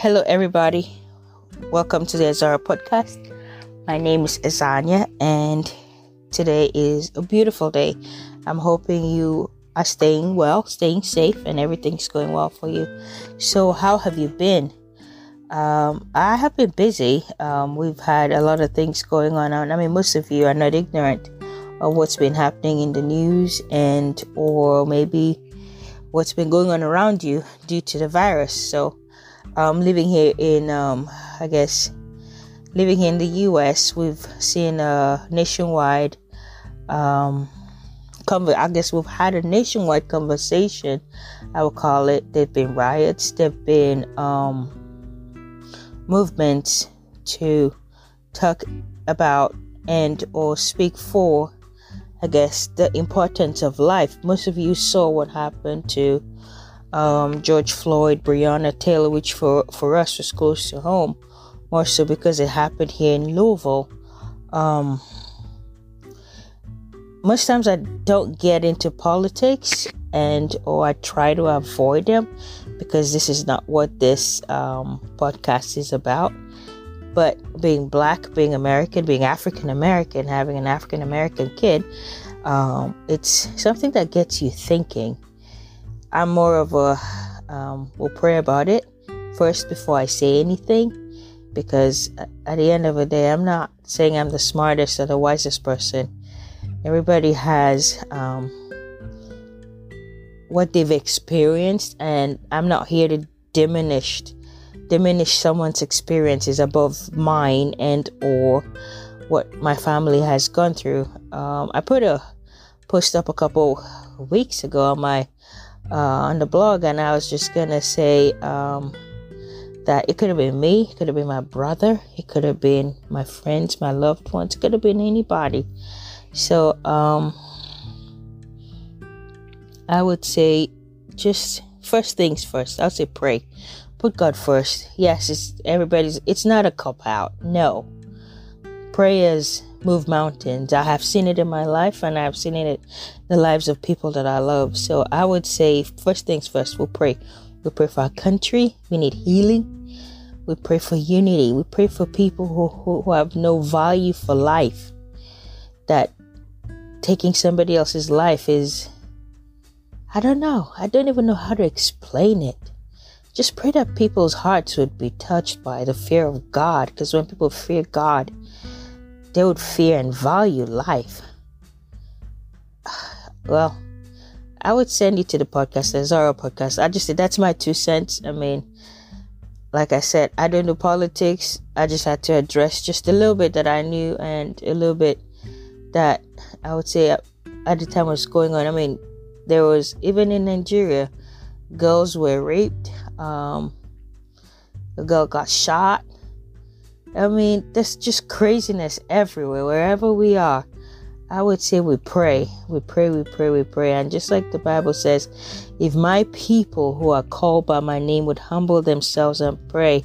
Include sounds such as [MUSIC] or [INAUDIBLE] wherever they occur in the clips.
Hello, everybody. Welcome to the Azara podcast. My name is Azania, and today is a beautiful day. I'm hoping you are staying well, staying safe, and everything's going well for you. So, how have you been? Um, I have been busy. Um, we've had a lot of things going on. I mean, most of you are not ignorant of what's been happening in the news and or maybe what's been going on around you due to the virus. So, um, living here in, um, I guess, living here in the U.S., we've seen a nationwide, um, conver- I guess we've had a nationwide conversation. I would call it. There've been riots. There've been um, movements to talk about and or speak for I guess the importance of life. Most of you saw what happened to um, George Floyd, Breonna Taylor, which for, for us was close to home, more so because it happened here in Louisville. Um, most times I don't get into politics and or I try to avoid them because this is not what this um, podcast is about. But being black, being American, being African American, having an African American kid, um, it's something that gets you thinking I'm more of a um, will pray about it first before I say anything because at the end of the day, I'm not saying I'm the smartest or the wisest person. Everybody has um, what they've experienced, and I'm not here to diminish diminish someone's experiences above mine and or what my family has gone through. Um, I put a post up a couple weeks ago on my uh, on the blog, and I was just gonna say um, that it could have been me, it could have been my brother, it could have been my friends, my loved ones, it could have been anybody. So um, I would say just first things first. I'll say pray, put God first. Yes, it's everybody's. It's not a cop out. No, prayers move mountains. I have seen it in my life and I've seen it in the lives of people that I love. So I would say, first things first, we'll pray. We pray for our country. We need healing. We pray for unity. We pray for people who, who, who have no value for life. That taking somebody else's life is, I don't know. I don't even know how to explain it. Just pray that people's hearts would be touched by the fear of God. Because when people fear God, they would fear and value life. [SIGHS] Well, I would send you to the podcast, the Zara podcast. I just said that's my two cents. I mean, like I said, I don't do politics. I just had to address just a little bit that I knew and a little bit that I would say at the time was going on. I mean, there was even in Nigeria, girls were raped. Um, a girl got shot. I mean, there's just craziness everywhere, wherever we are. I would say we pray, we pray, we pray, we pray. And just like the Bible says, if my people who are called by my name would humble themselves and pray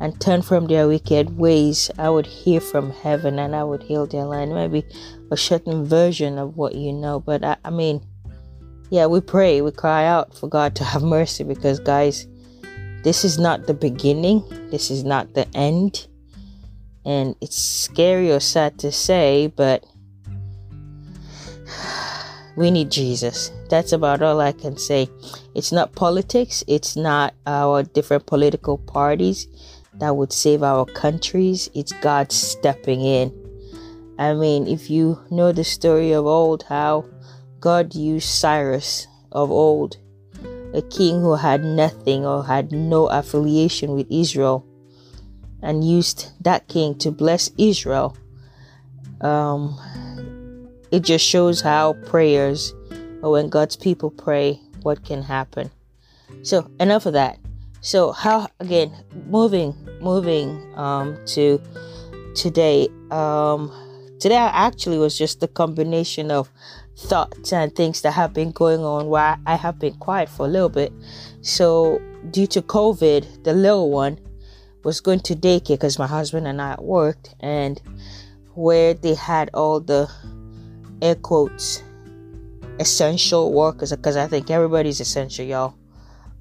and turn from their wicked ways, I would hear from heaven and I would heal their land. Maybe a certain version of what you know, but I, I mean, yeah, we pray, we cry out for God to have mercy because, guys, this is not the beginning, this is not the end. And it's scary or sad to say, but we need Jesus. That's about all I can say. It's not politics, it's not our different political parties that would save our countries. It's God stepping in. I mean, if you know the story of old, how God used Cyrus of old, a king who had nothing or had no affiliation with Israel, and used that king to bless Israel. Um, it just shows how prayers, or when God's people pray, what can happen. So enough of that. So how again moving moving um, to today. Um, today I actually was just the combination of thoughts and things that have been going on while I have been quiet for a little bit. So due to COVID, the little one was going to daycare because my husband and I worked, and where they had all the air quotes essential workers because I think everybody's essential, y'all.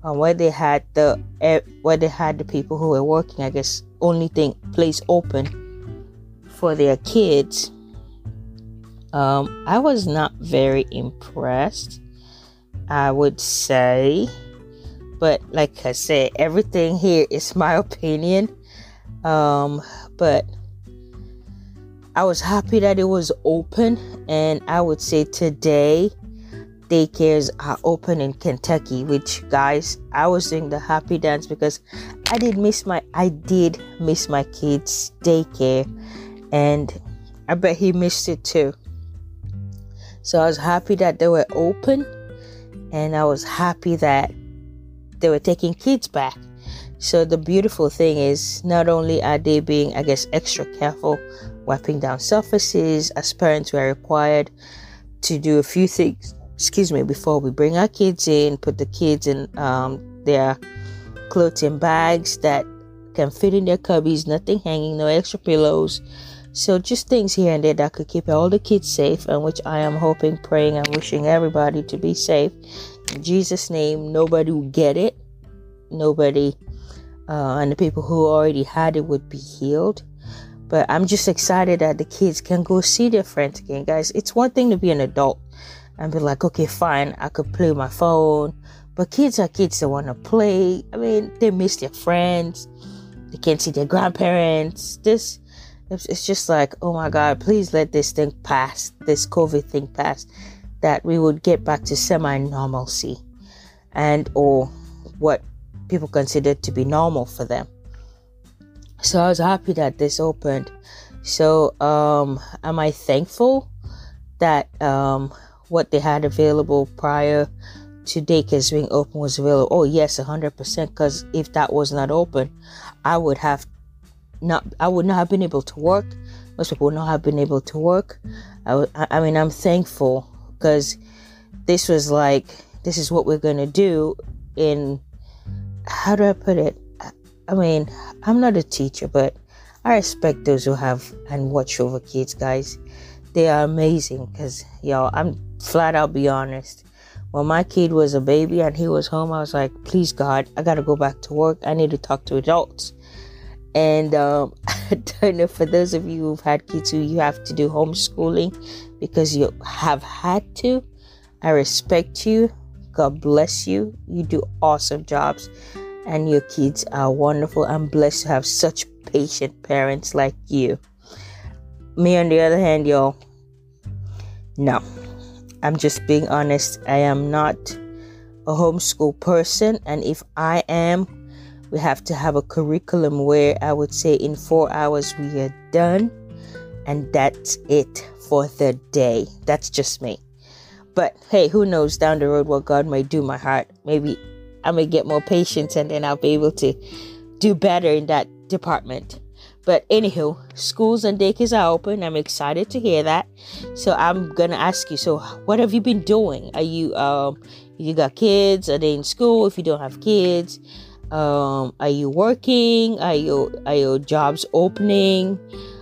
uh, where they had the uh, where they had the people who were working, I guess, only thing place open for their kids. Um, I was not very impressed. I would say, but like I said, everything here is [LAUGHS] my opinion. Um, but I was happy that it was open, and I would say today daycares are open in Kentucky. Which guys, I was doing the happy dance because I did miss my I did miss my kids' daycare, and I bet he missed it too. So I was happy that they were open, and I was happy that they were taking kids back. So the beautiful thing is not only are they being, I guess, extra careful wiping down surfaces as parents we are required to do a few things excuse me before we bring our kids in put the kids in um, their clothes in bags that can fit in their cubbies nothing hanging no extra pillows so just things here and there that could keep all the kids safe and which i am hoping praying and wishing everybody to be safe in jesus name nobody will get it nobody uh, and the people who already had it would be healed. But I'm just excited that the kids can go see their friends again, guys. It's one thing to be an adult and be like, okay, fine, I could play my phone. But kids are kids that want to play. I mean, they miss their friends. They can't see their grandparents. This, it's just like, oh my God, please let this thing pass, this COVID thing pass, that we would get back to semi-normalcy, and or what people consider to be normal for them. So I was happy that this opened. So um, am I thankful that um, what they had available prior to daycares being open was available? Oh yes, hundred percent. Because if that was not open, I would have not. I would not have been able to work. Most people would not have been able to work. I, I mean, I'm thankful because this was like this is what we're gonna do in how do I put it? I mean, I'm not a teacher, but I respect those who have and watch over kids, guys. They are amazing because, y'all, I'm flat out be honest. When my kid was a baby and he was home, I was like, please, God, I got to go back to work. I need to talk to adults. And um, [LAUGHS] I don't know for those of you who've had kids who you have to do homeschooling because you have had to, I respect you. God bless you. You do awesome jobs and your kids are wonderful. I'm blessed to have such patient parents like you. Me, on the other hand, y'all, no. I'm just being honest. I am not a homeschool person, and if I am, we have to have a curriculum where I would say in four hours we are done, and that's it for the day. That's just me. But hey, who knows down the road what God may do my heart? Maybe I may get more patience and then I'll be able to do better in that department. But anywho, schools and daycares are open. I'm excited to hear that. So I'm gonna ask you. So what have you been doing? Are you um you got kids? Are they in school? If you don't have kids, um, are you working? Are you are your jobs opening?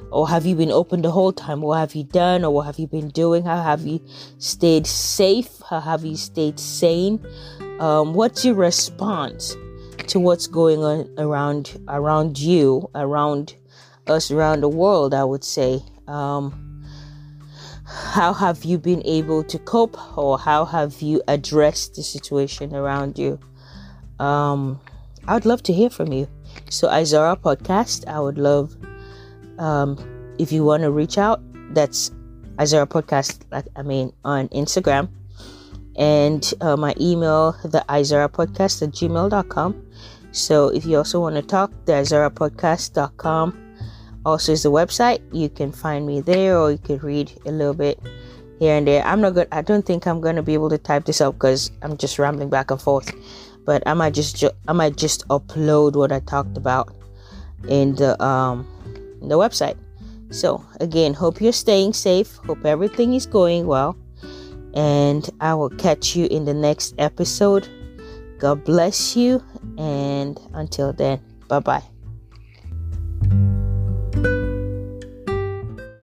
Or have you been open the whole time? What have you done or what have you been doing? How have you stayed safe? How have you stayed sane? um, what's your response to what's going on around around you around us around the world i would say um, how have you been able to cope or how have you addressed the situation around you um, i would love to hear from you so izara podcast i would love um, if you want to reach out that's izara podcast i mean on instagram and uh, my email, the Izara podcast at gmail.com. So if you also want to talk, the Izara podcast.com also is the website. You can find me there or you can read a little bit here and there. I'm not good. I don't think I'm going to be able to type this up because I'm just rambling back and forth. But I might just ju- I might just upload what I talked about in the um in the website. So again, hope you're staying safe. Hope everything is going well and I will catch you in the next episode. God bless you, and until then, bye bye.